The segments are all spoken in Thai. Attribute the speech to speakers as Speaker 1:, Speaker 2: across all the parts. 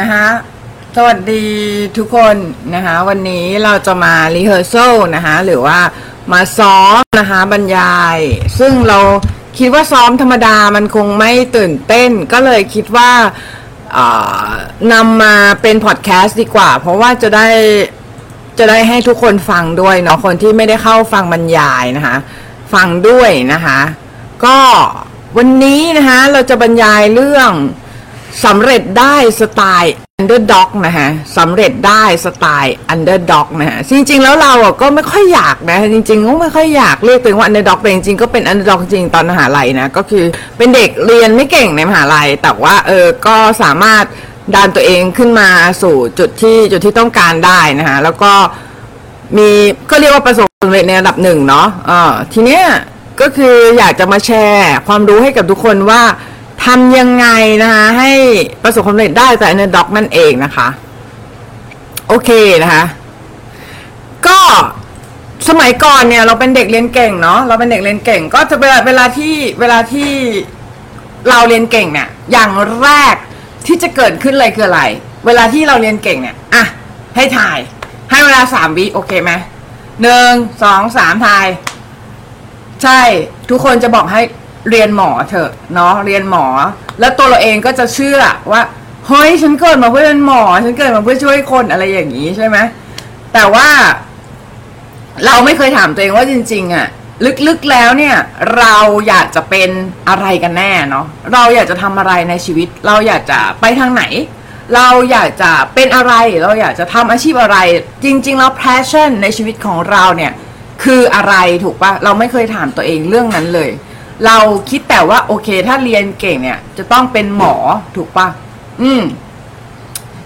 Speaker 1: นะคะสวัสดีทุกคนนะคะ วันนี้เราจะมา rehearsal นะคะหรือว่ามาซ้อมนะคะบรรยาย ซึ่งเราคิดว่าซ้อมธรรมดามันคงไม่ตื่นเต้น ก็เลยคิดว่านำมาเป็นพอดแคสต์ดีกว่า เพราะว่าจะได้จะได้ให้ทุกคนฟังด้วยเนาะคนที่ไม่ได้เข้าฟังบรรยายนะคะ ฟังด้วยนะคะ ก็วันนี้นะคะเราจะบรรยายเรื่อง สำเร็จได้สไตล์ underdog นะฮะสำเร็จได้สไตล์ underdog นะฮะจริง ๆ แล้วเราอะก็ไม่ค่อยอยากนะจริงๆก็ไม่ค่อยอยากเรียกตัวเองว่า underdog แต่จริงๆก็เป็น underdog จริงตอนมหาลัยนะก็คือเป็นเด็กเรียนไม่เก่งในมหาลัย แต่ว่าเออก็สามารถดันตัวเองขึ้นมาสู่จุดที่จุดที่ต้องการได้นะฮะแล้วก็มีก็เรียกว่าประสบความสำเร็จในระดับหนึ่งเนาะเออทีเนี้ยก็คืออยากจะมาแชร์ความรู้ให้กับทุกคนว่า ทำยังไงนะคะให้ประสบความสำเร็จได้แต่ในด็อกนั่นเองนะคะ โอเคนะคะ ก็สมัยก่อนเนี่ย เราเป็นเด็กเรียนเก่งเนาะเราเป็นเด็กเรียนเก่ง ก็จะเวลาเวลาที่เวลาที่เราเรียนเก่งเนี่ย อย่างแรกที่จะเกิดขึ้นเลยคืออะไร เวลาที่เราเรียนเก่งเนี่ยอะให้ถ่าย ให้เวลาสามวิโอเคไหมหนึ่งสองสามถ่าย ใช่ ทุกคนจะบอกให้ เรียนหมอเถอะเนาะเรียนหมอ แล้วตัวเราเองก็จะเชื่อว่าเฮ้ยฉันเกิดมาเพื่อเป็นหมอ ฉันเกิดมาเพื่อช่วยคนอะไรอย่างนี้ใช่ไหมแต่ว่า เราไม่เคยถามตัวเองว่าจริง ๆอะลึกๆแล้วเนี่ย เราอยากจะเป็นอะไรกันแน่เนาะเราอยากจะทำอะไรในชีวิต เราอยากจะไปทางไหน เราอยากจะเป็นอะไร เราอยากจะทำอาชีพอะไร จริง ๆ แล้ว passion ในชีวิตของเราเนี่ย คืออะไรถูกปะเราไม่เคยถามตัวเองเรื่องนั้นเลย เราคิดแต่ว่าโอเค ถ้าเรียนเก่งเนี่ย จะต้องเป็นหมอถูกปะอืม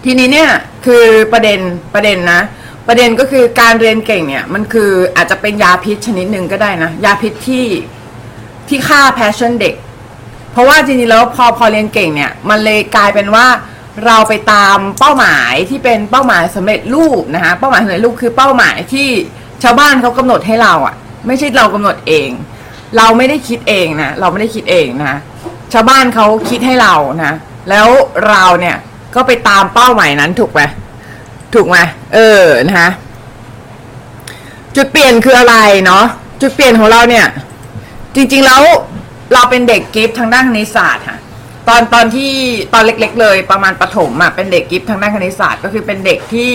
Speaker 1: ทีนี้เนี่ย คือประเด็นประเด็นนะประเด็นก็คือการเรียนเก่งเนี่ย มันคืออาจจะเป็นยาพิษชนิดหนึ่งก็ได้นะ ยาพิษที่ที่ฆ่า passion เด็ก เพราะว่าจริงๆแล้วพอพอเรียนเก่งเนี่ย มันเลยกลายเป็นว่าเราไปตามเป้าหมายที่เป็นเป้าหมายสำเร็จรูปนะคะเป้าหมายสำเร็จรูปคือเป้าหมายที่ชาวบ้านเขากำหนดให้เราอะ่ะ ไม่ใช่เรากำหนดเอง เราไม่ได้คิดเองนะเราไม่ได้คิดเองนะชาวบ้านเขาคิดให้เรานะแล้วเราเนี่ยก็ไปตามเป้าหมายนั้นถูกไหมถูกไหมเออนะคะจุดเปลี่ยนคืออะไรเนาะจุดเปลี่ยนของเราเนี่ย จริงๆแล้วเราเป็นเด็กกิฟทางด้านคณิตศาสตร์ค่ะตอนตอนที่ตอนเล็ก ๆ เลยประมาณประถมอะเป็นเด็กกิฟทางด้านคณิตศาสตร์ก็คือเป็นเด็กที่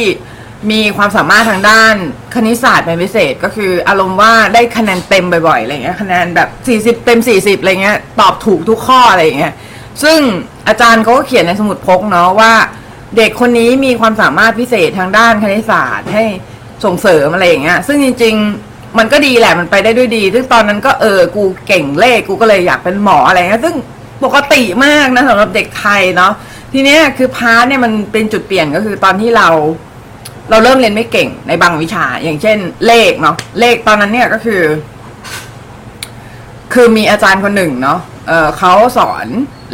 Speaker 1: มีความสามารถทางด้านคณิตศาสตร์เป็นพิเศษก็คืออารมณ์ว่าได้คะแนนเต็มบ่อยๆอะไรเงี้ยคะแนนแบบ 40 เต็ม 40อะไรเงี้ยตอบถูกทุกข้ออะไรเงี้ยซึ่งอาจารย์เขาก็เขียนในสมุดพกเนาะว่า เด็กคนนี้มีความสามารถพิเศษทางด้านคณิตศาสตร์ให้ส่งเสริมอะไรอย่างเงี้ยซึ่งจริง ๆ มันก็ดีแหละมันไปได้ด้วยดี ซึ่งตอนนั้นก็เออกูเก่งเลขกูก็เลยอยากเป็นหมออะไรเงี้ยซึ่งปกติมากนะสำหรับเด็กไทยเนาะทีเนี้ยคือพาร์ทเนี่ยมันเป็นจุดเปลี่ยนก็คือตอนที่เรา เราเริ่มเรียนไม่เก่งในบางวิชา อย่างเช่น เลขเนาะเลขตอนนั้นเนี่ยก็คือ คือมีอาจารย์คนหนึ่งเนาะเออเขาสอน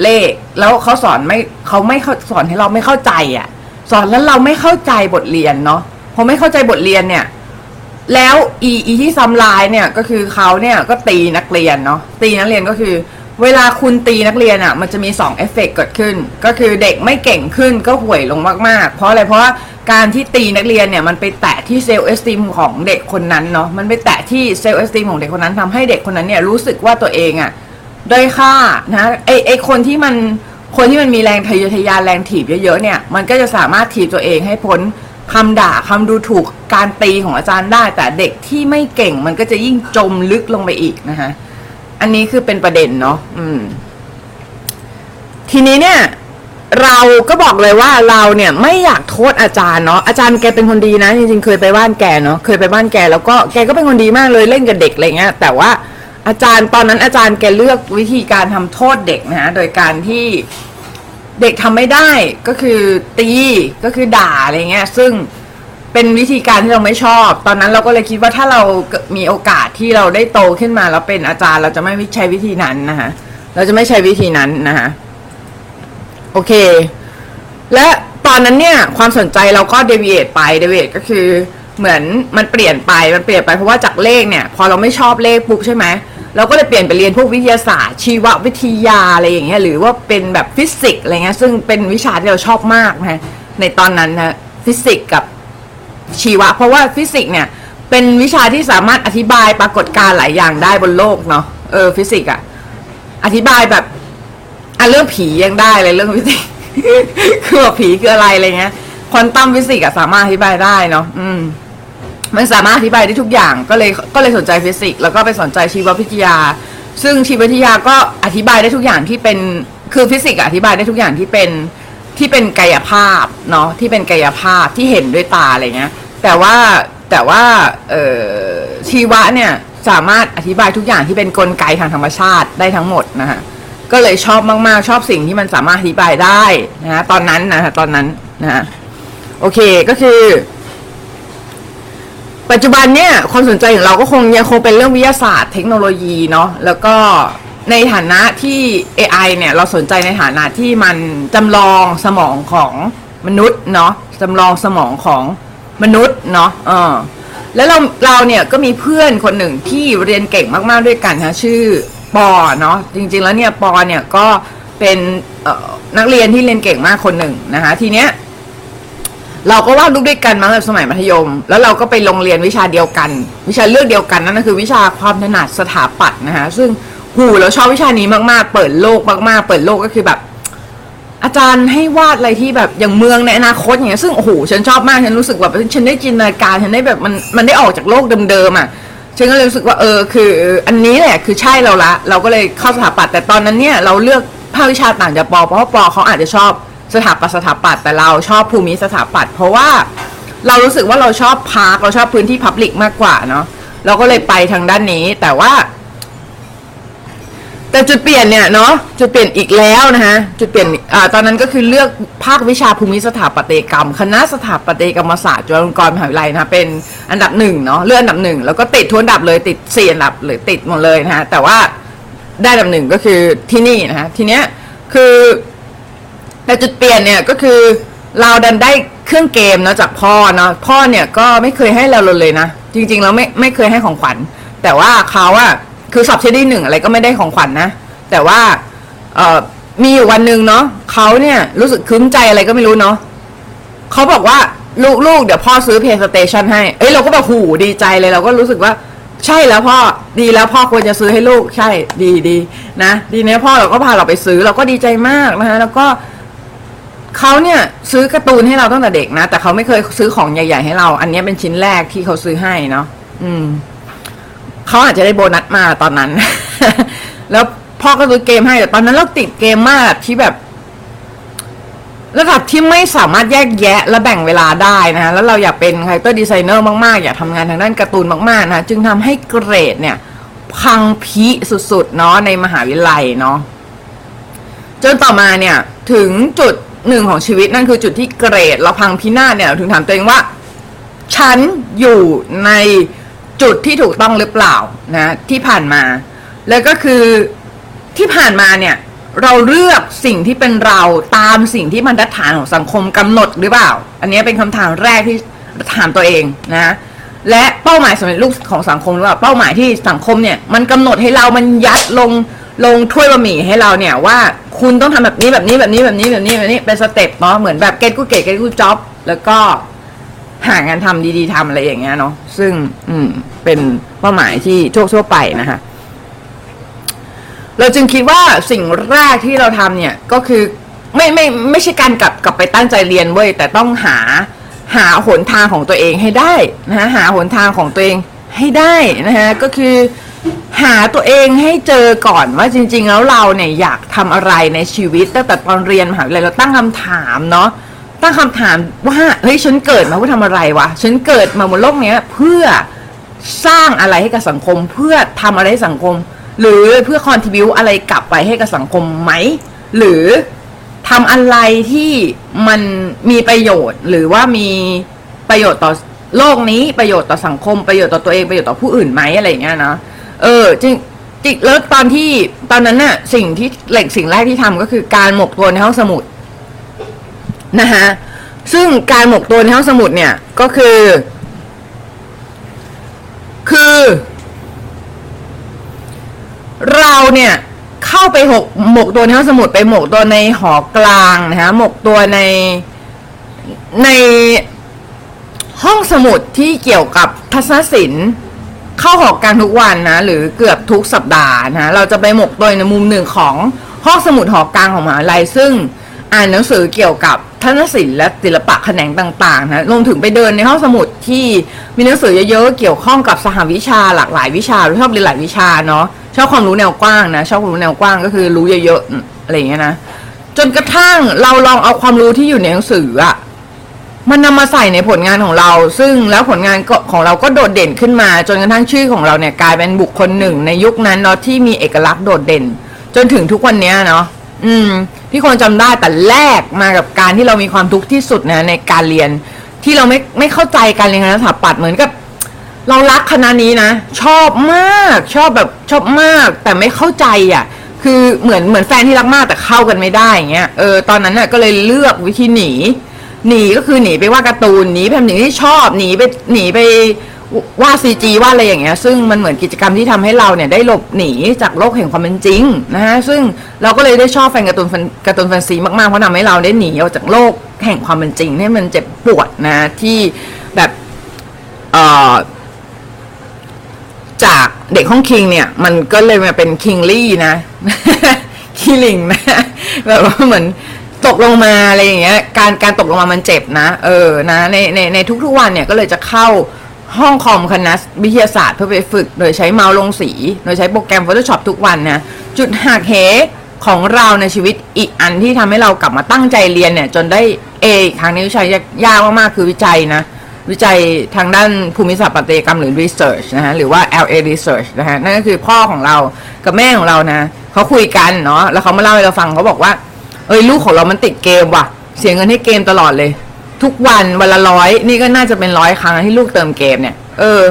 Speaker 1: เลข แล้วเขาสอนไม่เขาไม่เขาสอนให้เราไม่เข้าใจอะ่ะ สอนแล้วเราไม่เข้าใจบทเรียนเนาะพอไม่เข้าใจบทเรียนเนี่ย แล้วอีอีที่ซ้ำร้ายเนี่ยก็คือเขาเนี่ยก็ตีนักเรียนเนาะตีนักเรียนก็คือ เวลาคุณตีนักเรียนอะ่ะ มันจะมี2เอฟเฟกเกิดขึ้น ก็คือเด็กไม่เก่งขึ้นก็ห่วยลงมากๆ เพราะอะไรเพราะว่า การที่ตีนักเรียนเนี่ยมันไปแตะที่ self-esteem ของเด็กคนนั้นเนาะมันไปแตะที่ self-esteem ของเด็กคนนั้นทำให้เด็กคนนั้นเนี่ยรู้สึกว่าตัวเองอะ่ะด้อยค่านะไอไอคนที่มันคนที่มันมีแรงทะเยอทะยานแรงถีบเยอะๆเนี่ย มันก็จะสามารถถีบตัวเองให้พ้นคำด่าคำดูถูกการตีของอาจารย์ได้ แต่เด็กที่ไม่เก่งมันก็จะยิ่งจมลึกลงไปอีกนะคะอันนี้คือเป็นประเด็นเนาะอืม ทีนี้เนี่ย เราก็บอกเลยว่าเราเนี่ยไม่อยากโทษอาจารย์เนาะอาจารย์แกเป็นคนดีนะจริงๆเคยไปบ้านแกเนาะเคยไปบ้านแกแล้วก็แกก็เป็นคนดีมากเลยเล่นกับเด็กอะไรเงี้ยแต่ว่าอาจารย์ตอนนั้นอาจารย์แกเลือกวิธีการทำโทษเด็กนะฮะโดยการที่เด็กทำไม่ได้ก็คือตีก็คือด่าอะไรเงี้ย ซึ่งเป็นวิธีการที่เราไม่ชอบ ตอนนั้นเราก็เลยคิดว่าถ้าเรามีโอกาสที่เราได้โตขึ้นมาแล้วเป็นอาจารย์ เราจะไม่ใช้วิธีนั้นนะคะเราจะไม่ใช้วิธีนั้นนะคะ โอเค และตอนนั้นเนี่ยความสนใจเราก็เดวิเอทไปเดวิเอทก็คือเหมือนมันเปลี่ยนไปมันเปลี่ยนไปเพราะว่าจากเลขเนี่ย พอเราไม่ชอบเลขปุ๊บใช่ไหมเราก็เลยเปลี่ยนไปเรียนพวกวิทยาศาสตร์ ชีววิทยาอะไรอย่างเงี้ยหรือว่าเป็นแบบฟิสิกส์อะไรเงี้ยซึ่งเป็นวิชาที่เราชอบมากนะในตอนนั้นนะฟิสิกส์กับชีวะ เพราะว่าฟิสิกส์เนี่ยเป็นวิชาที่สามารถอธิบายปรากฏการณ์หลายอย่างได้บนโลกเนาะเออฟิสิกส์อะอธิบายแบบ อะเรื่องผียังได้เลยเรื่องฟิสิกส์คือแบบผีคืออะไรอะไรเงี้ย quantum physics อะสามารถอธิบายได้เนาะอืมมันสามารถอธิบายได้ทุกอย่างก็เลยก็เลยสนใจฟิสิกส์แล้วก็ไปสนใจชีววิทยา ซึ่งชีววิทยาก็อธิบายได้ทุกอย่างที่เป็นคือฟิสิกส์อธิบายได้ทุกอย่างที่เป็นที่เป็นกายภาพเนาะที่เป็นกายภาพที่เห็นด้วยตาอะไรเงี้ย แต่ว่าแต่ว่าเออชีวะเนี่ยสามารถอธิบายทุกอย่างที่เป็นกลไกทางธรรมชาติได้ทั้งหมดนะฮะ ก็เลยชอบมาก ๆ ชอบสิ่งที่มันสามารถอธิบายได้นะฮะตอนนั้นนะฮะตอนนั้นนะฮะโอเคก็คือ ปัจจุบันเนี่ยความสนใจของเราก็คงยังคงเป็นเรื่องวิทยาศาสตร์เทคโนโลยีเนาะแล้วก็ในฐานะที่ AI เนี่ยเราสนใจในฐานะที่มันจำลองสมองของมนุษย์เนาะจำลองสมองของมนุษย์เนาะเออแล้วเราเราเนี่ยก็มีเพื่อนคนหนึ่งที่เรียนเก่งมาก ๆ ด้วยกันนะชื่อ ปอเนาะจริง ๆ แล้วเนี่ยปอเนี่ยก็เป็นนักเรียนที่เรียนเก่งมากคนหนึ่งนะคะ ทีเนี้ยเราก็วาดรูปด้วยกันมาตั้งแต่สมัยมัธยม แล้วเราก็ไปโรงเรียนวิชาเดียวกัน วิชาเลือกเดียวกันนั่นก็คือวิชาความถนัดสถาปัตย์นะฮะซึ่งหูเราชอบวิชานี้มากๆ เปิดโลกมากๆ เปิดโลกก็คือแบบ อาจารย์ให้วาดอะไรที่แบบอย่างเมืองในอนาคตอย่างเงี้ยซึ่งโอ้โหฉันชอบมากฉันรู้สึกแบบฉันได้จินตนาการฉันได้แบบมันมันได้ออกจากโลกเดิมๆอะ ฉันก็เลยรู้สึกว่าเออคือ อันนี้แหละคือใช่เราละ เราก็เลยเข้าสถาปัตย์แต่ตอนนั้นเนี่ยเราเลือกภาควิชาต่างจากปอเพราะว่าปอเขาอาจจะชอบสถาปัตย์สถาปัตย์แต่เราชอบภูมิสถาปัตย์เพราะว่าเรารู้สึกว่าเราชอบ park เราชอบพื้นที่ public มากกว่าเนาะเราก็เลยไปทางด้านนี้แต่ว่า แต่จุดเปลี่ยนเนี่ยเนาะจุดเปลี่ยนอีกแล้วนะฮะจุดเปลี่ยนอ่าตอนนั้นก็คือเลือกภาควิชาภูมิสถาปัตยกรรม คณะสถาปัตยกรรมศาสตร์จุฬาลงกรณ์มหาวิทยาลัยนะะเป็นอันดับหนึ่งเนาะเลือกอันดับหนึ่งแล้วก็ติดทุกอันดับเลยติดสี่อันดับเลยติดหมดเลยนะฮะแต่ว่าได้อันดับหนึ่งก็คือที่นี่นะฮะทีเนี้ยคือแต่จุดเปลี่ยนเนี่ยก็คือเราดันได้เครื่องเกมเนาะจากพ่อเนาะพ่อเนี่ยก็ไม่เคยให้เราเลยนะ จริง ๆ แล้วไม่ไม่เคยให้ของขวัญ แต่ว่าเขาอะ คือสอบได้ที่หนึ่งอะไรก็ไม่ได้ของขวัญนะ แต่ว่าเออมีอยู่วันหนึ่งเนาะเขาเนี่ยรู้สึกครึ้มใจอะไรก็ไม่รู้เนาะเขาบอกว่าลูกลูกเดี๋ยวพ่อซื้อ PlayStation ให้ เอ้ยเราก็แบบหูดีใจเลยเราก็รู้สึกว่าใช่แล้วพ่อดีแล้วพ่อควรจะซื้อให้ลูกใช่ดีดีนะดีเนี้ยพ่อเราก็พาเราไปซื้อเราก็ดีใจมากนะคะแล้วก็เขาเนี่ยซื้อการ์ตูนให้เราตั้งแต่เด็กนะ แต่เขาไม่เคยซื้อของใหญ่ ๆ ให้เรา อันนี้เป็นชิ้นแรกที่เขาซื้อให้เนาะอืม เขาอาจจะได้โบนัสมาตอนนั้น แล้วพ่อก็ซื้อเกมให้แต่ตอนนั้นเราติดเกมมากแบบที่แบบระดับที่ไม่สามารถแยกแยะและแบ่งเวลาได้นะฮะแล้วเราอยากเป็น character designer มาก ๆ อยากทำงานทางด้านการ์ตูนมาก ๆ นะ จึงทำให้เกรดเนี่ย พังพิสุด ๆ เนาะในมหาวิทยาลัยเนาะจนต่อมาเนี่ย ถึงจุดหนึ่งของชีวิตนั่นคือจุดที่เกรด เราพังพินาศเนี่ย ถึงถามตัวเองว่า ฉันอยู่ใน จุดที่ถูกต้องหรือเปล่านะที่ผ่านมา แล้วก็คือที่ผ่านมาเนี่ยเราเลือกสิ่งที่เป็นเราตามสิ่งที่บรรทัดฐานของสังคมกำหนดหรือเปล่า อันนี้เป็นคำถามแรกที่ถามตัวเองนะและเป้าหมายสำเร็จรูปของสังคมหรือเปล่าเป้าหมายที่สังคมเนี่ยมันกำหนดให้เรามันยัดลงลงถ้วยบะหมี่ให้เราเนี่ยว่าคุณต้องทำแบบนี้แบบนี้แบบนี้แบบนี้แบบนี้แบบนี้เป็น step เนาะเหมือนแบบ get good grade get good job แล้วก็ หางานทำดีๆทำอะไรอย่างเงี้ยเนาะซึ่ง อืม เป็นเป้าหมายที่ทั่วทั่วๆไปนะคะเราจึงคิดว่าสิ่งแรกที่เราทำเนี่ย ก็คือไม่ไม่ไม่ใช่การกลับกลับไปตั้งใจเรียนเว้ยแต่ต้องหาหาหนทางของตัวเองให้ได้นะฮะหาหนทางของตัวเองให้ได้นะฮะก็คือหาตัวเองให้เจอก่อนว่าจริง ๆ แล้วเราเนี่ยอยากทำอะไรในชีวิตตั้งแต่ตอนเรียนมหาวิทยาลัยเราตั้งคำถามเนาะ ตั้งคำถามว่าเฮ้ยฉันเกิดมาเพื่อทำอะไรวะฉันเกิดมาบนโลกเนี้ย เพื่อสร้างอะไรให้กับสังคม เพื่อทำอะไรให้สังคม หรือเพื่อคอนทิบิวอะไรกลับไปให้กับสังคมไหม หรือทำอะไรที่มันมีประโยชน์ หรือว่ามีประโยชน์ต่อโลกนี้ประโยชน์ต่อสังคม ประโยชน์ต่อตัวเองประโยชน์ต่อผู้อื่นไหมอะไรอย่างเงี้ยนะเออจริงจริแล้วตอนที่ตอนนั้นน่ะสิ่งที่เหล็กสิ่งแรกที่ทำก็คือการหมกตัวในห้องสมุด นะฮะซึ่งการหมกตัวในห้องสมุดเนี่ยก็คือ คือ เราเนี่ยเข้าไปหกหมกตัวในห้องสมุดไปหมกตัวในหอกลางนะคะหมกตัวในในห้องสมุดที่เกี่ยวกับทัศนศิลป์เข้าหอกลางทุกวันนะหรือเกือบทุกสัปดาห์นะเราจะไปหมกตัวในมุมหนึ่งของห้องสมุดหอกลางของมหาลัยซึ่งอ่านหนังสือเกี่ยวกับ ทัศนศิลป์และศิลปะแขนงต่างๆนะรวมถึงไปเดินในห้องสมุดที่มีหนังสือเยอะๆ เกี่ยวข้องกับสหวิชาหลากหลายวิชาชอบเรียนหลายวิชาเนาะชอบความรู้แนวกว้างนะชอบความรู้แนวกว้างก็คือรู้เยอะๆอะไรอย่างเงี้ยนะจนกระทั่งเราลองเอาความรู้ที่อยู่ในหนังสืออะมันนำมาใส่ในผลงานของเรา ซึ่งแล้วผลงานของเราก็โดดเด่นขึ้นมา จนกระทั่งชื่อของเราเนี่ยกลายเป็นบุคคลหนึ่งในยุคนั้นเนาะที่มีเอกลักษณ์โดดเด่น จนถึงทุกวันนี้เนาะ อืม พี่คนจำได้แต่แรกมากับการที่เรามีความทุกข์ที่สุดนะในการเรียน ที่เราไม่ไม่เข้าใจการเรียนคณะสถาปัตย์เหมือนกับ เรารักคณะนี้นะ ชอบมากชอบแบบชอบมาก แต่ไม่เข้าใจอะ คือเหมือนเหมือนแฟนที่รักมากแต่เข้ากันไม่ได้อย่างเงี้ยเออตอนนั้นน่ะก็เลยเลือกวิธีหนีหนีก็คือหนีไปว่าดการ์ตูนหนีไปทำสิ่งที่ชอบหนีไปหนีไป วาดซีจีวาดอะไรอย่างเงี้ยซึ่งมันเหมือนกิจกรรมที่ทำให้เราเนี่ยได้หลบหนีจากโลกแห่งความเป็นจริงนะฮะซึ่งเราก็เลยได้ชอบแฟนการ์ตูนแฟนการ์ตูนแฟนซีมากๆเพราะทำให้เราได้หนีออกจากโลกแห่งความเป็นจริงให้มันเจ็บปวดนะที่แบบเอ่อจากเด็กห้อง king เนี่ย มันก็เลยมาเป็น killing นะ killing นะแบบว่าเหมือนตกลงมาอะไรอย่างเงี้ย การการตกลงมามันเจ็บนะ เออนะในในในทุกๆวันเนี่ยก็เลยจะเข้า ห้องคอมคณะวิทยาศาสตร์เพื่อไปฝึก โดยใช้เมาส์ลงสี โดยใช้โปรแกรม Photoshop ทุกวันนะ จุดหักเหของเราในชีวิตอีกอันที่ทำให้เรากลับมาตั้งใจเรียนเนี่ย จนได้เอครั้งนี้วิชัยยากมากๆคือวิจัยนะ วิจัยทางด้านภูมิศาสตร์ปฏิกรรมหรือ research นะฮะหรือว่า LA research นะฮะนั่นก็คือพ่อของเรากับแม่ของเรานะเขาคุยกันเนาะแล้วเขามาเล่าให้เราฟังเขาบอกว่า เอ้ยลูกของเรามันติดเกมว่ะ เสียเงินให้เกมตลอดเลย ทุกวันวันละร้อยนี่ก็น่าจะเป็นร้อยครั้งที่ลูกเติมเกมเนี่ย เออ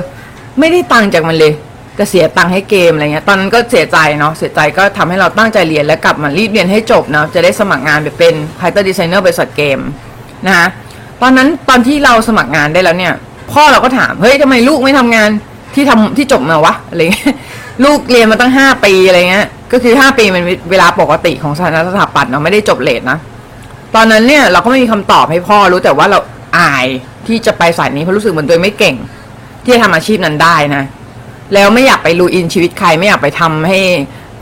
Speaker 1: ไม่ได้ตังค์จากมันเลยก็เสียตังค์ให้เกมอะไรเงี้ย ตอนนั้นก็เสียใจเนาะเสียใจก็ทำให้เราตั้งใจเรียนและกลับมารีบเรียนให้จบเนาะจะได้สมัครงานไปเป็น character designer บริษัทเกมนะฮะตอนนั้นตอนที่เราสมัครงานได้แล้วเนี่ย พ่อเราก็ถามเฮ้ยทำไมลูกไม่ทำงานที่ทำที่จบมาวะอะไรเงี้ยลูกเรียนมาตั้งห้าปีอะไรเงี้ยก็คือห้าปีมันเวลาปกติของสถานะสถาปัตย์เนาะไม่ได้จบ late นะ ตอนนั้นเนี่ยเราก็ไม่มีคำตอบให้พ่อรู้แต่ว่าเราอายที่จะไปสายนี้เพราะรู้สึกเหมือนตัวเองไม่เก่ง ที่จะทำอาชีพนั้นได้นะแล้วไม่อยากไปรูอินชีวิตใครไม่อยากไปทำให้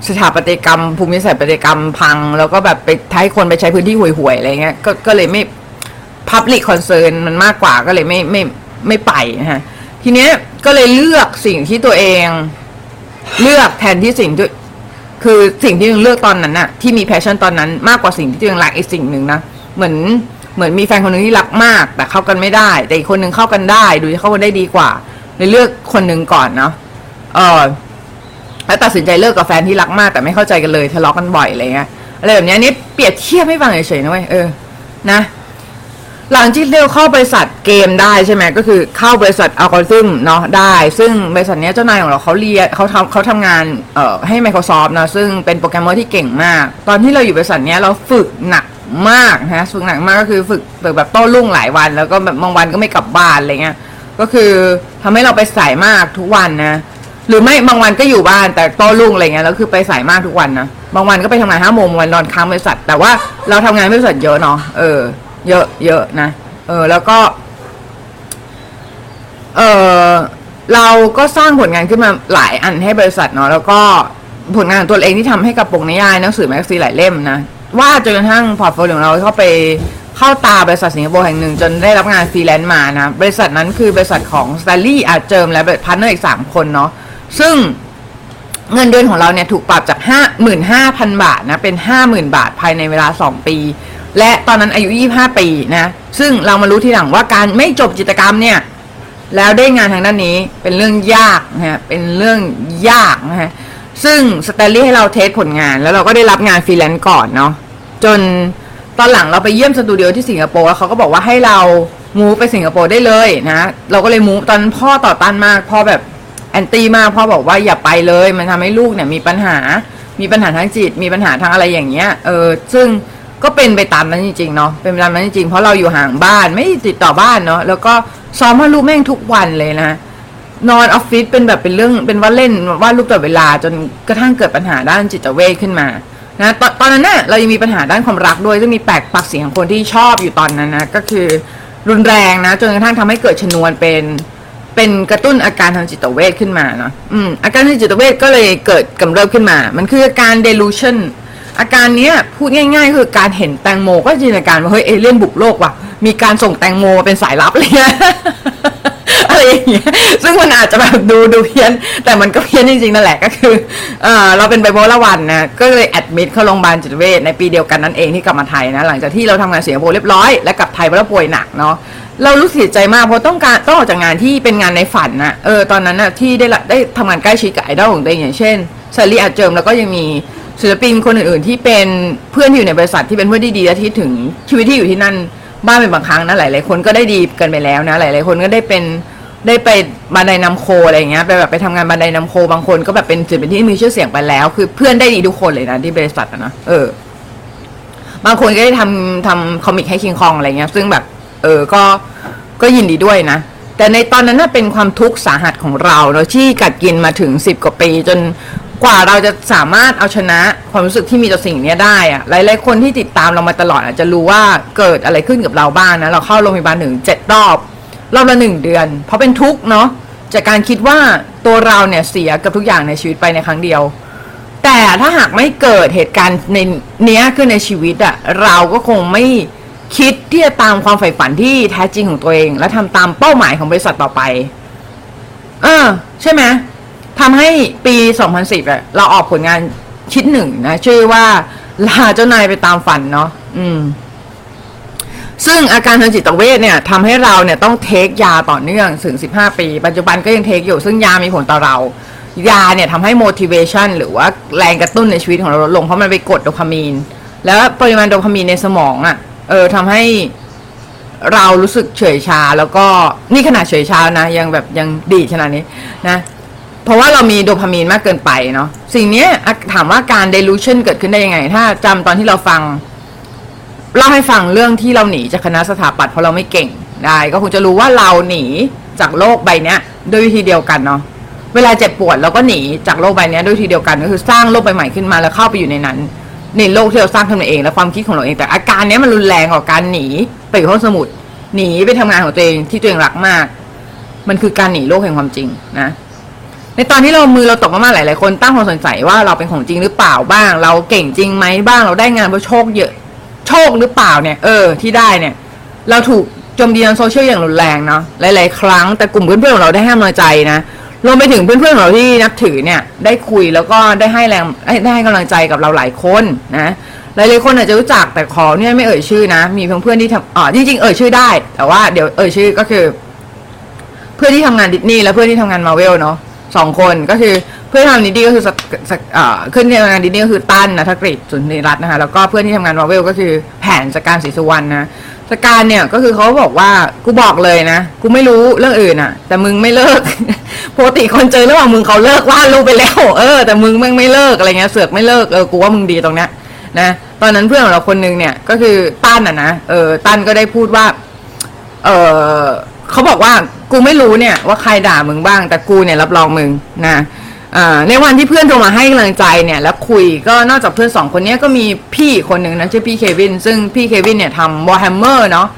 Speaker 1: สถาปัตยกรรม ภูมิศาสตร์ปัตยกรรมพัง แล้วก็แบบไปให้คนไปใช้พื้นที่ห่วยๆอะไรเงี้ยก็ก็เลยไม่ Public Concern มันมากกว่าก็เลยไม่ไม่ไม่ไปนะฮะทีเนี้ยก็เลยเลือกสิ่งที่ตัวเอง เลือกแทนที่สิ่งที่ คือสิ่งที่ตังเลือกตอนนั้นน่ะที่มี passion ตอนนั้นมากกว่าสิ่งที่ตังรักอีกสิ่งหนึ่งนะเหมือนเหมือนมีแฟนคนหนึ่งที่รักมาก แต่เข้ากันไม่ได้ แต่อีกคนหนึ่งเข้ากันได้ ดูจะเข้ากันได้ดีกว่าเลยเลือกคนหนึ่งก่อนเนาะเออแล้วตัดสินใจเลิกกับแฟนที่รักมาก แต่ไม่เข้าใจกันเลยทะเลาะกันบ่อยอะไรเงี้ยอะไรแบบนี้นี่เปรียบเทียบให้ฟังเฉยๆนะเว้ยเออนะ หลังที่เราเข้าบริษัทเกมได้ใช่ไหมก็คือเข้าบริษัทอัลกอริทึมเนาะได้ ซึ่งบริษัทเนี้ยเจ้านายของเราเขาเรียนเขาทำเขาทำงานเอ่อให้ Microsoft นะซึ่งเป็นโปรแกรมเมอร์ที่เก่งมาก ตอนที่เราอยู่บริษัทเนี้ยเราฝึกหนักมากนะฝึกหนักมากก็คือฝึกฝึกแบบโต้รุ่งหลายวัน แล้วก็แบบบางวันก็ไม่กลับบ้านอะไรเงี้ยก็คือทำให้เราไปสายมากทุกวันนะหรือไม่บางวันก็อยู่บ้านแต่โต้รุ่งอะไรเงี้ยแล้วคือไปสายมากทุกวันนะบางวันก็ไปทำงานห้าโมงบางวันนอนค้างบริษัท แต่ว่าเราทำงานบริษัทเยอะเนาะเออ เยอะเยอะนะ เออ แล้วก็ เออเราก็สร้างผลงานขึ้นมาหลายอันให้บริษัทเนาะแล้วก็ผลงานของตัวเองที่ทำให้กับปกนิยายหนังสือ magazine หลายเล่มนะ ว่าจนกระทั่ง portfolio ของเราเข้าไปเข้าตาบริษัทสิงคโปร์แห่งหนึ่ง จนได้รับงานฟรีแลนซ์มานะ บริษัทนั้นคือบริษัทของสต n ลี่อาเจิมและพาร์ทเนอร์อีกสามคนเนาะซึ่งเงินเดือนของเราเนี่ยถูกปรับจากห้าหมื่นห้าพันบาทนะ เป็นห้าหมื่นบาทภายในเวลาสองปี และตอนนั้นอายุยี่ห้าปีนะซึ่งเรามารู้ทีหลังว่าการไม่จบจิตรกรรมเนี่ย แล้วได้งานทางด้านนี้เป็นเรื่องยากนะฮะเป็นเรื่องยากนะฮะซึ่งสแตนลี่ให้เรา test ผลงาน แล้วเราก็ได้รับงานฟรีแลนซ์ก่อนเนาะจนตอนหลังเราไปเยี่ยมสตูดิโอที่สิงคโปร์แล้วเขาก็บอกว่าให้เรา move ไปสิงคโปร์ได้เลยนะเราก็เลย move ตอนนั้นพ่อต่อต้านมากพ่อแบบ anti มากพ่อบอกว่าอย่าไปเลย มันทำให้ลูกเนี่ยมีปัญหามีปัญหาทางจิต มีปัญหาทางอะไรอย่างเงี้ยเออซึ่ง ก็เป็นไปตามนั้นจริงๆเนาะเป็นไปตามนั้นจริงๆเพราะเราอยู่ห่างบ้านไม่ติดต่อบ้านเนาะแล้วก็ซ้อมให้ลูกแม่งทุกวันเลยนะนอนออฟฟิศเป็นแบบเป็นเรื่องเป็นว่าเล่นว่าดรูปตลอดเวลาจนกระทั่งเกิดปัญหาด้านจิตเวชขึ้นมานะตอนตอนนั้นน่ะเรายังมีปัญหาด้านความรักด้วยซึ่งมีแปลกปักเสียงของคนที่ชอบอยู่ตอนนั้นนะก็คือรุนแรงนะจนกระทั่งทำให้เกิดชนวนเป็นเป็นกระตุ้นอาการทางจิตเวชขึ้นมาเนาะอืมอาการทางจิตเวชก็เลยเกิดกำเริบขึ้นมา มันคืออาการ delusion อาการเนี้ยพูดง่าย ๆ คือการเห็นแตงโมก็จินตนาการว่าเฮ้ยเอเลี่ยนบุกโลกว่ะมีการส่งแตงโมมาเป็นสายลับอะไรเงี้ยอะไรอย่างเงี้ยซึ่งมันอาจจะแบบดูดูเพี้ยน แต่มันก็เพี้ยนจริงๆนั่นแหละก็คือเออเราเป็นไบโพล่าวันนะก็เลยแอดมิดเข้าโรงพยาบาลจิตเวชในปีเดียวกันนั่นเองที่กลับมาไทยนะหลังจากที่เราทำงานเสิงโปร์เรียบร้อย และกลับไทยเพราะเราป่วยหนักเนาะเรารู้สึกใจมากเพราะต้องการต้องออกจากงานที่เป็นงานในฝันนะเออตอนนั้นนะที่ได้ได้ทำงานใกล้ชิดกับไอดอลของตัวเองอย่างเช่นStanley Artgerm แล้วก็ยังมี ศิลปินคนอื่นๆที่เป็นเพื่อนที่อยู่ในบริษัทที่เป็นเพื่อนที่ดีและคิดถึงชีวิตที่อยู่ที่นั่นบ้างเป็นบางครั้งนะหลายๆคนก็ได้ดีกันไปแล้วนะหลายๆคนก็ได้เป็นได้ไป Bandai Namco อะไรเงี้ยไปแบบไปทำงาน Bandai Namco บางคนก็แบบเป็นศิลปินที่มีชื่อเสียงไปแล้ว คือเพื่อนได้ดีทุกคนเลยนะที่บริษัทนะเออ บางคนก็ได้ทำทำ comic ให้ King Kong อะไรเงี้ย ซึ่งแบบ เออก็ก็ยินดีด้วยนะแต่ในตอนนั้นน่ะเป็นความทุกข์สาหัสของเราเนาะที่กัดกินมาถึงสิบกว่าปีจน กว่าเราจะสามารถเอาชนะความรู้สึกที่มีต่อสิ่งเนี้ยได้อะหลายๆคนที่ติดตามเรามาตลอดอาจจะรู้ว่าเกิดอะไรขึ้นกับเราบ้างนะเราเข้าโรงพยาบาลถึงเจ็ดรอบรอบละหนึ่งเดือน เพราะเป็นทุกข์เนาะจากการคิดว่าตัวเราเนี่ยเสียกับทุกอย่างในชีวิตไปในครั้งเดียว แต่ถ้าหากไม่เกิดเหตุการณ์ในเนี้ยขึ้นในชีวิตอะเราก็คงไม่คิดที่จะตามความใฝ่ฝันที่แท้จริงของตัวเอง และทำตามเป้าหมายของบริษัทต่อไป เออ ใช่ไหม ทำให้ปี 2010อะเราออกผลงานชิ้นหนึ่งนะ ชื่อว่าลาเจ้านายไปตามฝันเนาะอืม ซึ่งอาการทางจิตเวชเนี่ยทำให้เราเนี่ยต้องเทคยาต่อเนื่องถึง 15 ปี ปัจจุบันก็ยังเทคอยู่ ซึ่งยามีผลต่อเรา ยาเนี่ยทำให้ motivation หรือว่าแรงกระตุ้นในชีวิตของเราลดลง เพราะมันไปกดโดพามีน แล้วปริมาณโดพามีนในสมองอะ่ะ เออทำให้เรารู้สึกเฉยชา แล้วก็นี่ขนาดเฉยชานะ ยังแบบยังดีขนาดนี้นะ เพราะว่าเรามีโดพามีนมากเกินไปเนาะสิ่งนี้ถามว่าการ delusion เกิดขึ้นได้ยังไง ถ้าจำตอนที่เราฟังเล่าให้ฟังเรื่องที่เราหนีจากคณะสถาปัตย์เพราะเราไม่เก่งได้ ก็คงจะรู้ว่าเราหนีจากโลกใบเนี้ยด้วยวิธีเดียวกันเนาะเวลาเจ็บปวดเราก็หนีจากโลกใบนี้ด้วยวิธีเดียวกันก็คือสร้างโลกใบใหม่ขึ้นมาแล้วเข้าไปอยู่ในนั้นในโลกที่เราสร้างขึ้นมาเอง และความคิดของเราเองแต่อาการนี้มันรุนแรงกว่าการหนีไปอยู่ห้องสมุดหนีไปทำงานของตัวเองที่ตัวเองรักมาก มันคือการหนีโลกแห่งความจริงนะ ในตอนที่เรามือเราตกมากๆหลาย ๆ คนตั้งความสงสัยว่าเราเป็นของจริงหรือเปล่าบ้าง เราเก่งจริงไหมบ้างเราได้งานเพราะโชคเยอะ โชคหรือเปล่าเนี่ย เออ ที่ได้เนี่ย เราถูกโจมตีทางโซเชียลอย่างรุนแรงเนาะหลาย ๆ ครั้งแต่กลุ่มเพื่อนๆของเราได้ให้กำลังใจนะรวมไปถึงเพื่อนๆของเราที่นับถือเนี่ย ได้คุยแล้วก็ได้ให้แรงได้ให้กำลังใจกับเราหลายคนนะหลายๆคนอาจจะรู้จักแต่ขอเนี่ยไม่เอ่ยชื่อนะ มีเพื่อนๆที่ทำอ๋อจริงๆเอ่ยชื่อได้ แต่ว่าเดี๋ยวเอ่ยชื่อก็คือ เพื่อนที่ทำงานดิสนีย์และเพื่อนที่ทำงานมาเวลเนาะ สองคนก็คือเพื่อนทำดิสนีย์ก็คือสกสกขึ้นที่ทำงานดิสนีย์ก็คือตั้นนะทกฤษสุนทรีรัตน์นะคะแล้วก็เพื่อนที่ทำงานมาเวลก็คือแผนสการศรีสุวรรณนะสการเนี่ยก็คือเขาบอกว่ากูบอกเลยนะ กูไม่รู้เรื่องอื่นอะแต่มึงไม่เลิกปกติคนเจอระหว่างมึงเขาเลิกวาดรูปไปแล้วเออแต่มึงแม่งไม่เลิกอะไรเงี้ยเสือกไม่เลิกเออกูว่ามึงดีตรงเนี้ยนะตอนนั้นเพื่อนของเราคนหนึ่งเนี่ยก็คือตั้นอะนะเออตั้นก็ได้พูดว่า เออ เขาบอกว่ากูไม่รู้เนี่ยว่าใครด่ามึงบ้าง แต่กูเนี่ยรับรองมึงนะในวันที่เพื่อนโทรมาให้กำลังใจเนี่ยแล้วคุยก็นอกจากเพื่อนสองคนนี้ก็มีพี่คนหนึ่งนะชื่อพี่เควิน ซึ่งพี่เควินเนี่ยทำ Warhammer เนาะ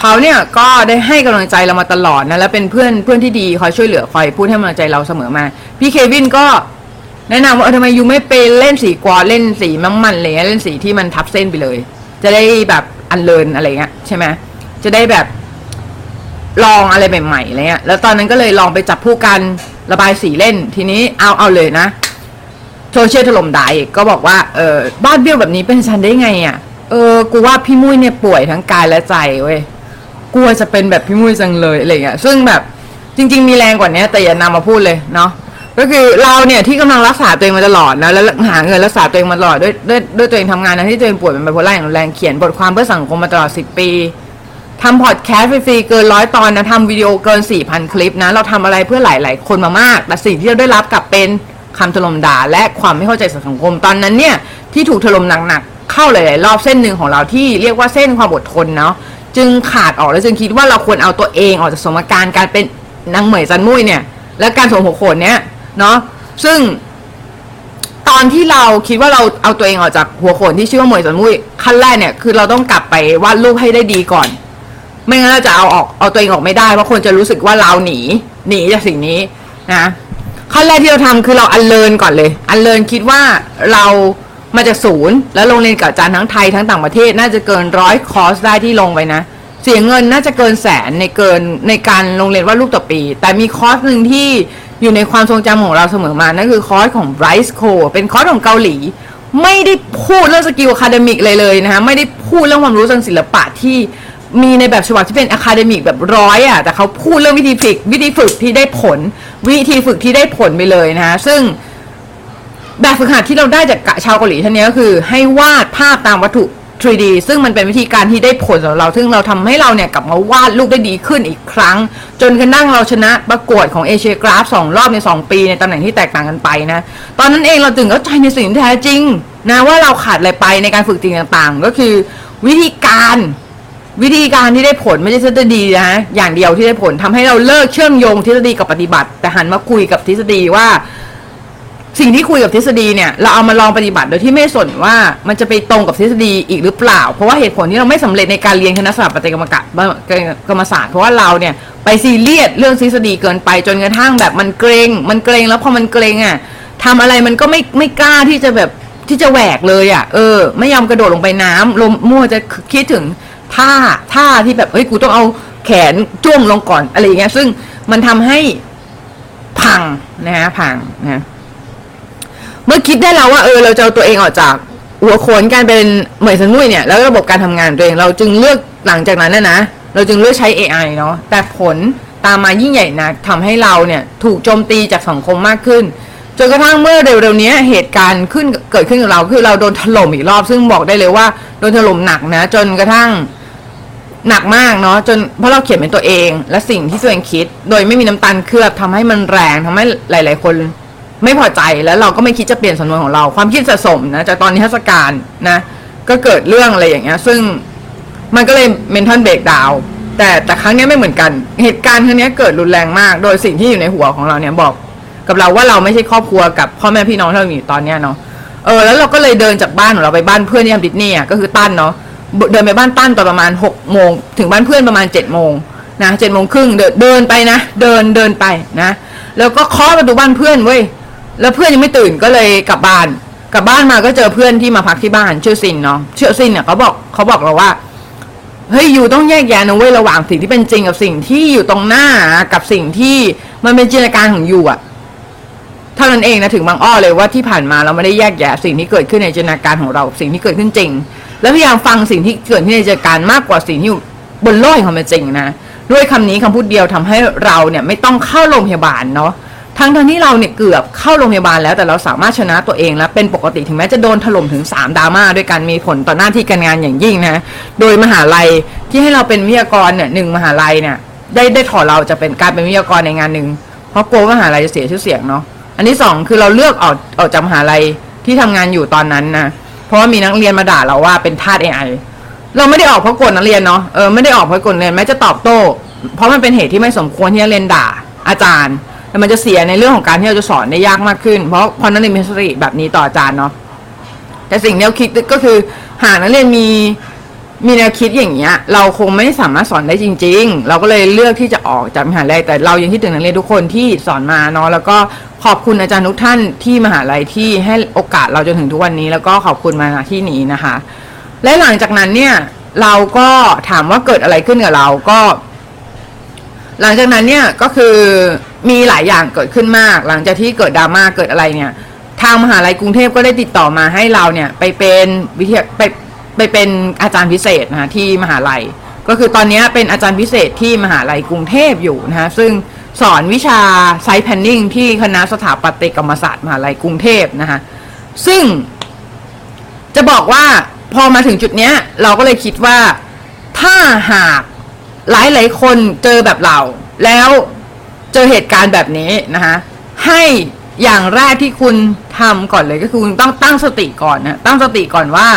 Speaker 1: เขาเนี่ยก็ได้ให้กำลังใจเรามาตลอดนะแล้วเป็นเพื่อนเพื่อนที่ดีคอยช่วยเหลือคอยพูดให้กำลังใจเราเสมอมา พี่เควินก็แนะนำว่าทำไมยูไม่ไปเล่นสีกวอดเล่นสีมังมันอะไรเลยเล่นสีที่มันทับเส้นไปเลย จะได้แบบอันเลินอะไรเงี้ยใช่ไหมจะได้แบบ ลองอะไรใหม่ๆอะไรเงี้ย แล้วตอนนั้นก็เลยลองไปจับผู้กันระบายสีเล่น ทีนี้เอาเอาเลยนะโซเชียลถล่มด่าอีกก็บอกว่าเออบ้านเบี้ยวแบบนี้เป็นฉันได้ไงอะ่ะ เออ กูว่าพี่มุ้ยเนี่ยป่วยทั้งกายและใจเว้ยกลัวจะเป็นแบบพี่มุ้ยจังเลยอะไรเงี้ย ซึ่งแบบจริง ๆ มีแรงกว่านี้แต่อย่านำมาพูดเลยเนาะก็คือเราเนี่ยที่กำลังรักษาตัวเองมาตลอดนะแล้วหาเงินรักษาตัวเองมาตลอดด้วยด้วยด้วยตัวเองทำงานนะที่ตัวเองป่วยเป็นไบโพล่าอย่างรุนแรงเขียนบทความเพื่อสังคมมาตลอดสิบปี ทำพอดแคสต์ฟรีๆเกินร้อยตอนนะทำวิดีโอเกิน 4,000 คลิปนะ เราทำอะไรเพื่อหลายๆ คนมามาก แต่สิ่งที่เราได้รับกลับเป็นคำถล่มด่า และความไม่เข้าใจสังคมตอนนั้นเนี่ย ที่ถูกถล่มหนักๆ เข้าหลายๆ รอบเส้นหนึ่งของเราที่เรียกว่าเส้นความอดทนเนาะจึงขาดออกแล้วจึงคิดว่าเราควรเอาตัวเองออกจากสมการการเป็นนางเหมยจันมุ้ยเนี่ย และการสวมหัวโขนเนี้ยเนาะซึ่งตอนที่เราคิดว่าเราเอาตัวเองออกจากหัวโขนที่ชื่อว่าเหมยสวนมุ้ยขั้นแรกเนี่ยคือเราต้องกลับไปวาดรูปให้ได้ดีก่อน ไม่งั้นเราจะเอาออกเอาตัวเองออกไม่ได้เพราะคนจะรู้สึกว่าเราหนี หนีจากสิ่งนี้นะขั้นแรกที่เราทำคือเรา unlearn ก่อนเลย unlearn คิดว่าเรามาจากศูนย์ แล้วลงเรียนกับอาจารย์ทั้งไทยทั้งต่างประเทศน่าจะเกินร้อยคอร์สได้ที่ลงไปนะ เสียเงินน่าจะเกินแสนในเกินในการโรงเรียนว่าดรูปต่อปี แต่มีคอร์สหนึ่งที่อยู่ในความทรงจำของเราเสมอมา นั่นคือคอร์สของ Bryce Kho เป็นคอร์สของเกาหลี ไม่ได้พูดเรื่อง skill academic เลยเลยนะคะไม่ได้พูดเรื่องความรู้ทางศิลปะที่ มีในแบบฉบับที่เป็น academic แบบร้อยอะแต่เขาพูดเรื่องวิธีฝึกวิธีฝึกที่ได้ผล วิธีฝึกที่ได้ผลไปเลยนะคะซึ่งแบบฝึกหัดที่เราได้จากโค้ชชาวเกาหลีท่านนี้ก็คือ ให้วาดภาพตามวัตถุ 3D ซึ่งมันเป็นวิธีการที่ได้ผลสำหรับเรา ซึ่งเราทำให้เราเนี่ยกลับมาวาดรูปได้ดีขึ้นอีกครั้ง จนกระทั่งเราชนะประกวดของ Asiagraph สองรอบใน 2 ปีในตำแหน่งที่แตกต่างกันไปนะ ตอนนั้นเองเราถึงเข้าใจในสิ่งที่แท้จริงนะว่าเราขาดอะไรไปในการฝึกจริงต่างๆ ก็คือวิธีการ วิธีการที่ได้ผลไม่ใช่ทฤษฎีนะอย่างเดียวที่ได้ผลทำให้เราเลิกเชื่อมโยงทฤษฎีกับปฏิบัติ แต่หันมาคุยกับทฤษฎีว่า สิ่งที่คุยกับทฤษฎีเนี่ย เราเอามาลองปฏิบัติโดยที่ไม่สนว่ามันจะไปตรงกับทฤษฎีอีกหรือเปล่า เพราะว่าเหตุผลที่เราไม่สำเร็จในการเรียนคณะสถาปัตยกรรมกะกรรมศาสตร์เพราะว่าเราเนี่ยไปซีเรียสเรื่องทฤษฎีเกินไปจนกระทั่งแบบมันเกรง มันเกรงแล้วพอมันเกรงอะทำอะไรมันก็ไม่ไม่กล้าที่จะแบบที่จะแหวกเลยอะเออ ไม่ยอมกระโดดลงไปน้ำลมมั่วจะคิดถึง ท่าท่าที่แบบเฮ้ยกูต้องเอาแขนจ้วงลงก่อนอะไรอย่างเงี้ย ซึ่งมันทำให้พังนะฮะพังนะเมื่อคิดได้แล้วว่าเออเราจะเอาตัวเองออกจากหัวโขนการเป็นเหมยสนุยเนี่ย แล้วระบบการทำงานตัวเองเราจึงเลือกหลังจากนั้นนะนะเราจึงเลือกใช้ AI เนาะแต่ผลตามมายิ่งใหญ่นะทำให้เราเนี่ยถูกโจมตีจากสังคมมากขึ้นจนกระทั่งเมื่อเร็วๆนี้เหตุการณ์ขึ้นเกิดขึ้นกับเราคือเราโดนถล่มอีกรอบ ซึ่งบอกได้เลยว่าโดนถล่มหนักนะ จนกระทั่ง หนักมากเนาะจนเพราะเราเขียนเป็นตัวเอง และสิ่งที่ตัวเองคิด โดยไม่มีน้ำตาลเคลือบทำให้มันแรงทำให้หลาย ๆ คน ไม่พอใจแล้วเราก็ไม่คิดจะเปลี่ยนสำนวนของเรา ความคิดสะสมนะจากตอนนิทรรศการนะ ก็เกิดเรื่องอะไรอย่างเงี้ย ซึ่งมันก็เลยเมนทัลเบรกดาวแต่แต่ครั้งนี้ไม่เหมือนกัน เหตุการณ์ครั้งนี้เกิดรุนแรงมาก โดยสิ่งที่อยู่ในหัวของเราเนี่ยบอก กับเราว่าเราไม่ใช่ครอบครัวกับพ่อแม่พี่น้องที่เราอยู่ตอนเนี้ยเนาะเออแล้วเราก็เลยเดินจากบ้านของเราไปบ้านเพื่อนที่ทำดิสนีย์อะก็คือตั้นเนาะ เดินไปบ้านตั้นตอนประมาณหกโมงถึงบ้านเพื่อนประมาณเจ็ดโมงนะเจ็ดโมงครึ่งเดินเดินไปนะเดินเดินไปนะ แล้วก็เคาะประตูบ้านเพื่อนเว้ยแล้วเพื่อนยังไม่ตื่นก็เลยกลับบ้านกลับบ้านมาก็เจอเพื่อนที่มาพักที่บ้านชื่อซินเนาะชื่อซินเนี่ยเขาบอกเขาบอกเราว่าเฮ้ยอยู่ต้องแยกแยะนะเว้ยระหว่างสิ่งที่เป็นจริงกับสิ่งที่อยู่ตรงหน้ากับสิ่งที่มันเป็นจินตนาการของอยู่อะเท่านั้นเองนะถึงบางอ้อเลยว่าที่ผ่านมาเราไม่ได้แยกแยะสิ่งที่เกิดขึ้นในจินตนาการของเรา สิ่งที่เกิดขึ้นจริง แล้วพยายามฟังสิ่งที่เกิดขึ้นในจิตการมากกว่าสิ่งที่อยู่บนโลกแห่งความเป็นจริงนะ ด้วยคำนี้คำพูดเดียวทำให้เราเนี่ยไม่ต้องเข้าโรงพยาบาลเนาะทั้งทั้งที่เราเนี่ยเกือบเข้าโรงพยาบาลแล้วแต่เราสามารถชนะตัวเองและเป็นปกติถึงแม้จะโดนถล่มถึง 3ดราม่าด้วยกันมีผลต่อหน้าที่การงานอย่างยิ่งนะ โดยมหาลัยที่ให้เราเป็นวิทยากรเนี่ยหนึ่งมหาลัยเนี่ยได้ได้ถอดเราจะเป็นการเป็นวิทยากรในงานหนึ่งเพราะกลัวมหาลัยจะเสียชื่อเสียงเนาะอันที่สองคือเราเลือกออกออกจากมหาลัยที่ทำงานอยู่ตอนนั้นนะ เพราะว่ามีนักเรียนมาด่าเราว่าเป็นทาส AI เราไม่ได้ออกเพราะกดนักเรียนเนาะเออไม่ได้ออกเพราะกดเรียนแม้จะตอบโต้ เพราะมันเป็นเหตุที่ไม่สมควรที่จะเรียนด่าอาจารย์แต่มันจะเสียในเรื่องของการที่เราจะสอนได้ยากมากขึ้น เพราะพอนักเรียนมีสติแบบนี้ต่ออาจารย์เนาะแต่สิ่งที่เราคิดก็คือหากนักเรียนมี มีแนวคิดอย่างเงี้ย เราคงไม่สามารถสอนได้จริง ๆ เราก็เลยเลือกที่จะออกจากมหาลัยแต่เรายังคิดถึงนักเรียนทุกคนที่สอนมาเนาะแล้วก็ขอบคุณอาจารย์ทุกท่านที่มหาลัยที่ให้โอกาสเราจนถึงทุกวันนี้ แล้วก็ขอบคุณมาที่นี้นะคะ และหลังจากนั้นเนี่ยเราก็ถามว่าเกิดอะไรขึ้นกับเราก็ หลังจากนั้นเนี่ยก็คือมีหลายอย่างเกิดขึ้นมาก หลังจากที่เกิดดราม่าเกิดอะไรเนี่ย ทางมหาลัยกรุงเทพก็ได้ติดต่อมาให้เราเนี่ย ไปเป็นวิทยาไป ไปเป็นอาจารย์พิเศษนะคะที่มหาลัย ก็คือตอนนี้เป็นอาจารย์พิเศษที่มหาลัยกรุงเทพอยู่นะคะซึ่งสอนวิชาไซต์แพนนิ่งที่คณะสถาปัตยกรรมศาสตร์มหาลัยกรุงเทพนะคะซึ่งจะบอกว่าพอมาถึงจุดเนี้ย เราก็เลยคิดว่าถ้าหากหลายหลายคนเจอแบบเรา แล้วเจอเหตุการณ์แบบนี้นะคะให้อย่างแรกที่คุณทำก่อนเลยก็คือคุณต้องตั้งสติก่อนนะตั้งสติก่อนว่า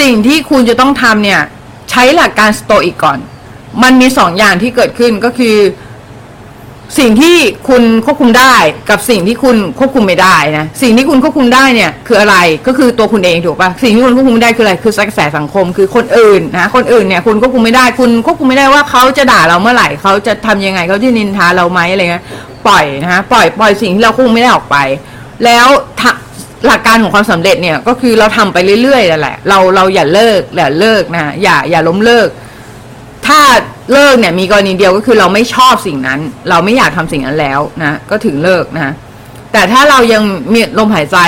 Speaker 1: สิ่งที่คุณจะต้องทำเนี่ย ใช้หลักการสโตอิกก่อน มันมีสองอย่างที่เกิดขึ้นก็คือ สิ่งที่คุณควบคุมได้กับสิ่งที่คุณควบคุมไม่ได้นะสิ่งที่คุณควบคุมได้เนี่ย คืออะไรก็คือตัวคุณเองถูกปะสิ่งที่คุณควบคุมไม่ได้คืออะไรคือกระแสสังคม คือคนอื่นนะคนอื่นเนี่ยคุณควบคุมไม่ได้ คุณควบคุมไม่ได้ว่าเขาจะด่าเราเมื่อไหร่เขาจะทำยังไงเขาจะนินทาเราไหมอะไรเงี้ยปล่อยนะฮะปล่อยปล่อยสิ่งที่เราควบคุมไม่ได้ออกไป แล้ว หลักการของความสำเร็จเนี่ยก็คือเราทำไปเรื่อยๆนั่นแหละ เราเราอย่าเลิกอย่าเลิกนะอย่าอย่าล้มเลิก ถ้าเลิกเนี่ยมีกรณีเดียวก็คือเราไม่ชอบสิ่งนั้น เราไม่อยากทำสิ่งนั้นแล้วนะก็ถึงเลิกนะแต่ถ้าเรายังมีลมหายใจ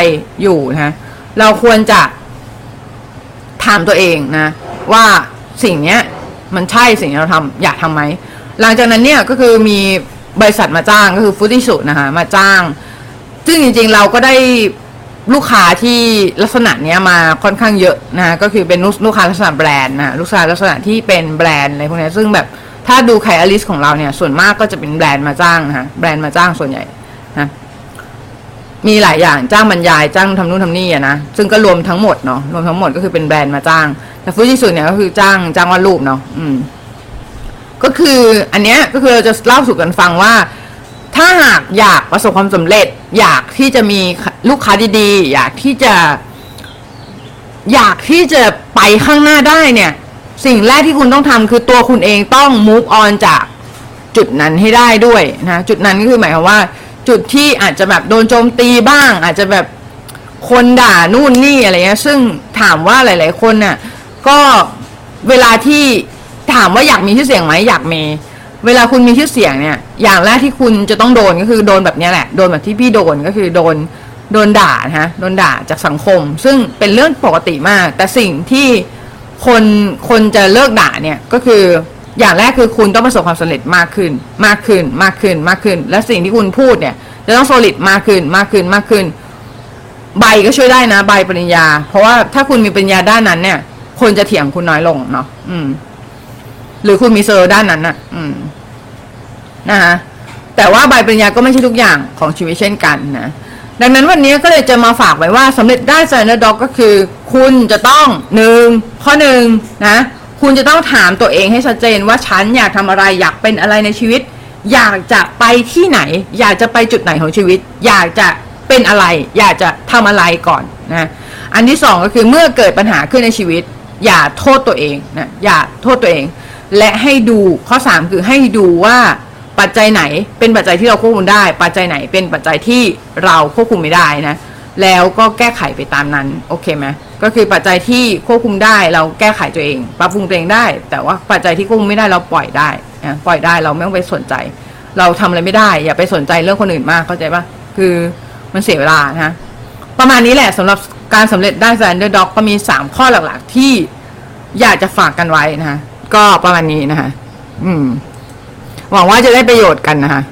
Speaker 1: อยู่นะเราควรจะถามตัวเองนะ ว่าสิ่งเนี้ยมันใช่สิ่งที่เราทำอยากทำไหมหลังจากนั้นเนี่ยก็คือมีบริษัทมาจ้างก็คือฟุตติสุนะคะมาจ้าง ซึ่งจริงๆเราก็ได้ ลูกค้าที่ลักษณะเนี้ยมาค่อนข้างเยอะนะก็คือเป็นลูกค้าลักษณะแบรนด์นะลูกค้าลักษณะที่เป็นแบรนด์อะไรพวกนี้ซึ่งแบบถ้าดูไคอลิสของเราเนี่ย ส่วนมากก็จะเป็นแบรนด์มาจ้างนะแบรนด์มาจ้างส่วนใหญ่นะมีหลายอย่างจ้างบรรยายจ้างทำนู่นทำนี่อะนะซึ่งก็รวมทั้งหมดเนาะรวมทั้งหมดก็คือเป็นแบรนด์มาจ้าง แต่ฟูจิสุเนี่ยก็คือจ้างจ้างวาดรูปเนาะอืม ก็คืออันเนี้ยก็คือเราจะเล่าสู่กันฟังว่า ถ้าหากอยากประสบความสำเร็จ อยากที่จะมีลูกค้าดีๆ อยากที่จะ อยากที่จะไปข้างหน้าได้เนี่ย สิ่งแรกที่คุณต้องทำคือตัวคุณเองต้อง move on จากจุดนั้นให้ได้ด้วยนะจุดนั้นก็คือหมายความว่า จุดที่อาจจะแบบโดนโจมตีบ้าง อาจจะแบบคนด่านู่นนี่อะไรเงี้ยซึ่งถามว่าหลาย ๆ คนน่ะก็เวลาที่ถามว่าอยากมีชื่อเสียงไหมอยากมี เวลาคุณมีชื่อเสียงเนี่ย อย่างแรกที่คุณจะต้องโดนก็คือโดนแบบนี้แหละ โดนแบบที่พี่โดนก็คือโดนโดนด่านะฮะ โดนด่าจากสังคม ซึ่งเป็นเรื่องปกติมาก แต่สิ่งที่คนคนจะเลิกด่าเนี่ยก็คืออย่างแรกคือคุณต้องประสบความสำเร็จมากขึ้น มากขึ้น มากขึ้น มากขึ้น และสิ่งที่คุณพูดเนี่ยจะต้อง solid มากขึ้น มากขึ้น มากขึ้น ใบก็ช่วยได้นะ ใบปริญญา เพราะว่าถ้าคุณมีปริญญาด้านนั้นเนี่ย คนจะเถียงคุณน้อยลงเนาะ อืม หรือคุณมี cer ด้านนั้นน่ะ อืม นะฮะแต่ว่าใบปริญญาก็ไม่ใช่ทุกอย่างของชีวิตเช่นกันนะดังนั้นวันนี้ก็เลยจะมาฝากไว้ว่าสำเร็จได้สไตล์ underdog ก็คือ คุณจะต้องหนึ่งข้อหนึ่งนะคุณจะต้องถามตัวเองให้ชัดเจนว่าฉันอยากทำอะไรอยากเป็นอะไรในชีวิต อยากจะไปที่ไหน อยากจะไปจุดไหนของชีวิต อยากจะเป็นอะไร อยากจะทำอะไรก่อนนะอันที่สองก็คือเมื่อเกิดปัญหาขึ้นในชีวิต อย่าโทษตัวเองนะอย่าโทษตัวเอง และให้ดูข้อสามคือให้ดูว่า ปัจจัยไหนเป็นปัจจัยที่เราควบคุมได้ ปัจจัยไหนเป็นปัจจัยที่เราควบคุมไม่ได้นะ แล้วก็แก้ไขไปตามนั้นโอเคไหมก็คือปัจจัยที่ควบคุมได้เราแก้ไขตัวเอง ปรับปรุงตัวเองได้ แต่ว่าปัจจัยที่ควบคุมไม่ได้เราปล่อยได้นะปล่อยได้เราไม่ต้องไปสนใจ เราทำอะไรไม่ได้ อย่าไปสนใจเรื่องคนอื่นมากเข้าใจปะคือมันเสียเวลานะประมาณนี้แหละสำหรับการสำเร็จได้แซนเดอร์ด็อกก็มีสามข้อหลักๆที่อยากจะฝากกันไว้นะคะก็ประมาณนี้นะคะอืม หวังว่าจะได้ประโยชน์กันนะคะ